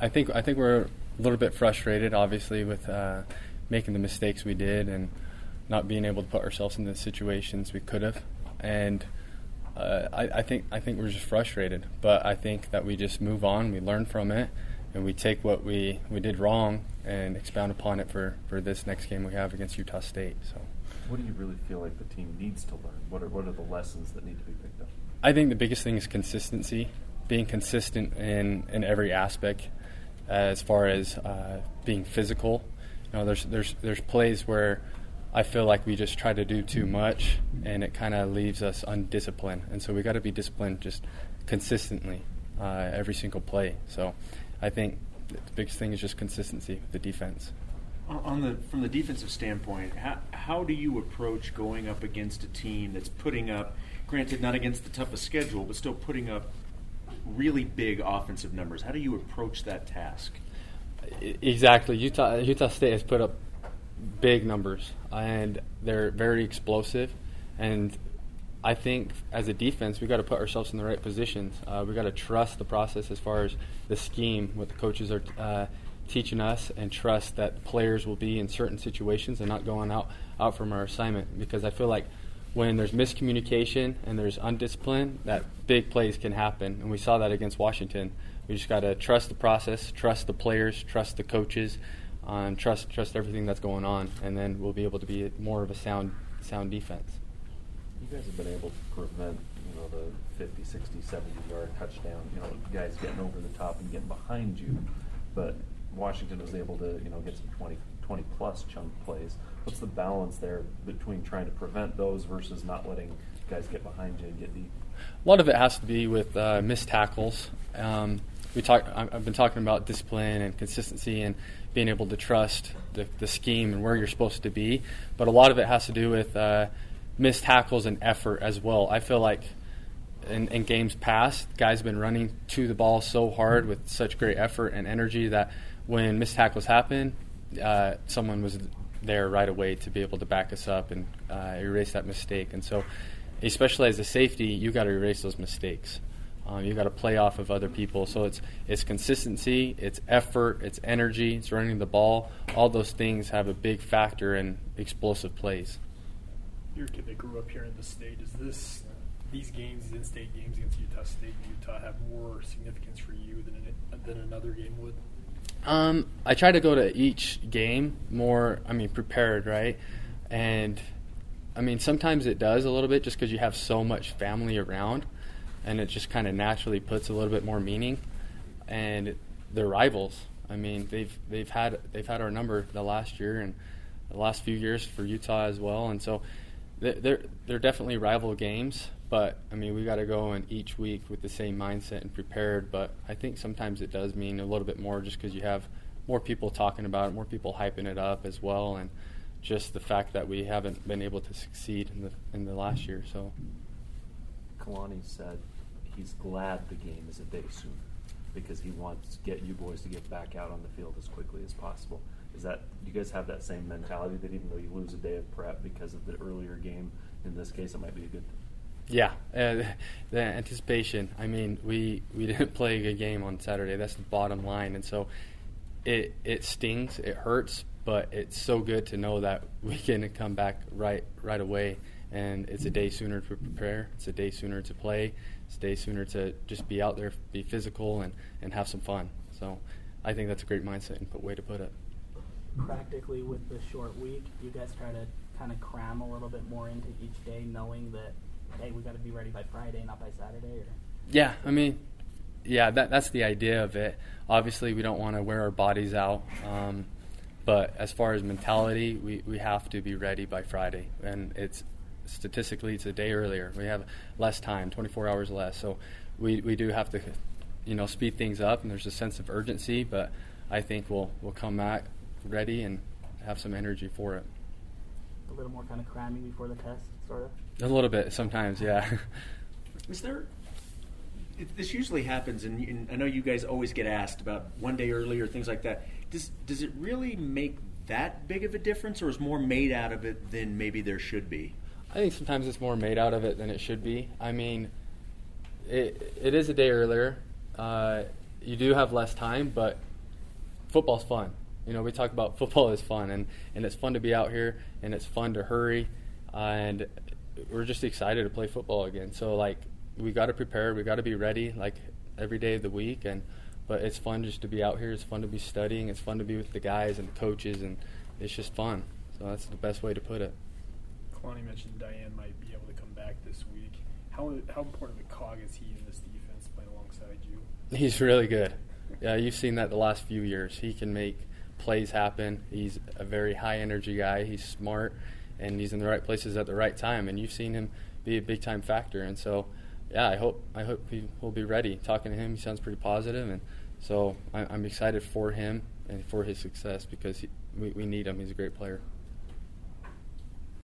I think I think we're a little bit frustrated, obviously, with uh, making the mistakes we did and not being able to put ourselves in the situations we could have. And uh, I, I think I think we're just frustrated. But I think that we just move on, we learn from it, and we take what we, we did wrong and expound upon it for, for this next game we have against Utah State. So. What do you really feel like the team needs to learn? What are, what are the lessons that need to be picked up? I think the biggest thing is consistency, being consistent in, in every aspect, as far as uh, being physical. You know, there's there's there's plays where I feel like we just try to do too much, and it kind of leaves us undisciplined. And so we got to be disciplined just consistently uh, every single play. So I think the biggest thing is just consistency with the defense. On the from the defensive standpoint, how, how do you approach going up against a team that's putting up, granted not against the toughest schedule, but still putting up really big offensive numbers? How do you approach that task? Exactly. Utah Utah State has put up big numbers, and they're very explosive. And I think as a defense, we got to put ourselves in the right positions. Uh, we got to trust the process as far as the scheme, what the coaches are uh, teaching us, and trust that players will be in certain situations and not going out out from our assignment. Because I feel like when there's miscommunication and there's undiscipline, that big plays can happen, and we saw that against Washington. We just got to trust the process, trust the players, trust the coaches, and trust trust everything that's going on, and then we'll be able to be more of a sound sound defense. You guys have been able to prevent, you know, the 50, 60, 70 yard touchdown, you know, guys getting over the top and getting behind you, but Washington was able to, you know, get some 20, 20 plus chunk plays. What's the balance there between trying to prevent those versus not letting guys get behind you and get deep? A lot of it has to be with uh, missed tackles. Um, we talk. I've been talking about discipline and consistency and being able to trust the, the scheme and where you're supposed to be. But a lot of it has to do with uh, missed tackles and effort as well. I feel like in, in, games past, guys have been running to the ball so hard with such great effort and energy that when missed tackles happen, uh, someone was there right away to be able to back us up and uh, erase that mistake. And so, especially as a safety, you got to erase those mistakes. Um, you got to play off of other people. So it's it's consistency, it's effort, it's energy, it's running the ball. All those things have a big factor in explosive plays. You're a kid that grew up here in the state. Is this these games, these in-state games against Utah State and Utah, have more significance for you than an, than another game would? Um, I try to go to each game more. I mean, prepared, right? And I mean, sometimes it does a little bit just because you have so much family around and it just kind of naturally puts a little bit more meaning. And they're rivals. I mean, they've they've had they've had our number the last year and the last few years for Utah as well, and so they're they're definitely rival games. But I mean, we got to go in each week with the same mindset and prepared. But I think sometimes it does mean a little bit more just because you have more people talking about it, more people hyping it up as well, and just the fact that we haven't been able to succeed in the in the last year. So. Kalani said he's glad the game is a day sooner because he wants to get you boys to get back out on the field as quickly as possible. Is that you guys have that same mentality that even though you lose a day of prep because of the earlier game, in this case, it might be a good thing? Yeah, uh, the anticipation. I mean, we we didn't play a good game on Saturday. That's the bottom line, and so it it stings, it hurts, but it's so good to know that we can come back right right away and it's a day sooner to prepare. It's a day sooner to play. It's a day sooner to just be out there, be physical, and, and have some fun. So I think that's a great mindset and way to put it. Practically, with the short week, you guys try to kind of cram a little bit more into each day, knowing that hey, we got to be ready by Friday, not by Saturday. Or? Yeah, I mean, yeah, that that's the idea of it. Obviously, we don't want to wear our bodies out. Um, but as far as mentality, we, we have to be ready by Friday, and it's statistically it's a day earlier. We have less time, 24 hours less. So we, we do have to, you know, speed things up, and there's a sense of urgency. But I think we'll we'll come back ready and have some energy for it. A little more kind of cramming before the test, sort of. A little bit sometimes, yeah. Is there? It, this usually happens, and, and I know you guys always get asked about one day early or things like that. Does does it really make that big of a difference, or is more made out of it than maybe there should be? I think sometimes it's more made out of it than it should be. I mean, it it is a day earlier. Uh, you do have less time, but football's fun. You know, we talk about football is fun, and, and it's fun to be out here, and it's fun to hurry, and we're just excited to play football again. So like, we got to prepare, we got to be ready, like every day of the week, and but it's fun just to be out here. It's fun to be studying. It's fun to be with the guys and the coaches, and it's just fun. So that's the best way to put it. Kalani mentioned Dayan might be able to come back this week. How how important of a cog is he in this defense playing alongside you? He's really good. Yeah, you've seen that the last few years. He can make plays happen. He's a very high energy guy. He's smart, and he's in the right places at the right time. And you've seen him be a big time factor. And so, yeah, I hope I hope he will be ready. Talking to him, he sounds pretty positive, and so I, I'm excited for him and for his success because he, we, we need him. He's a great player.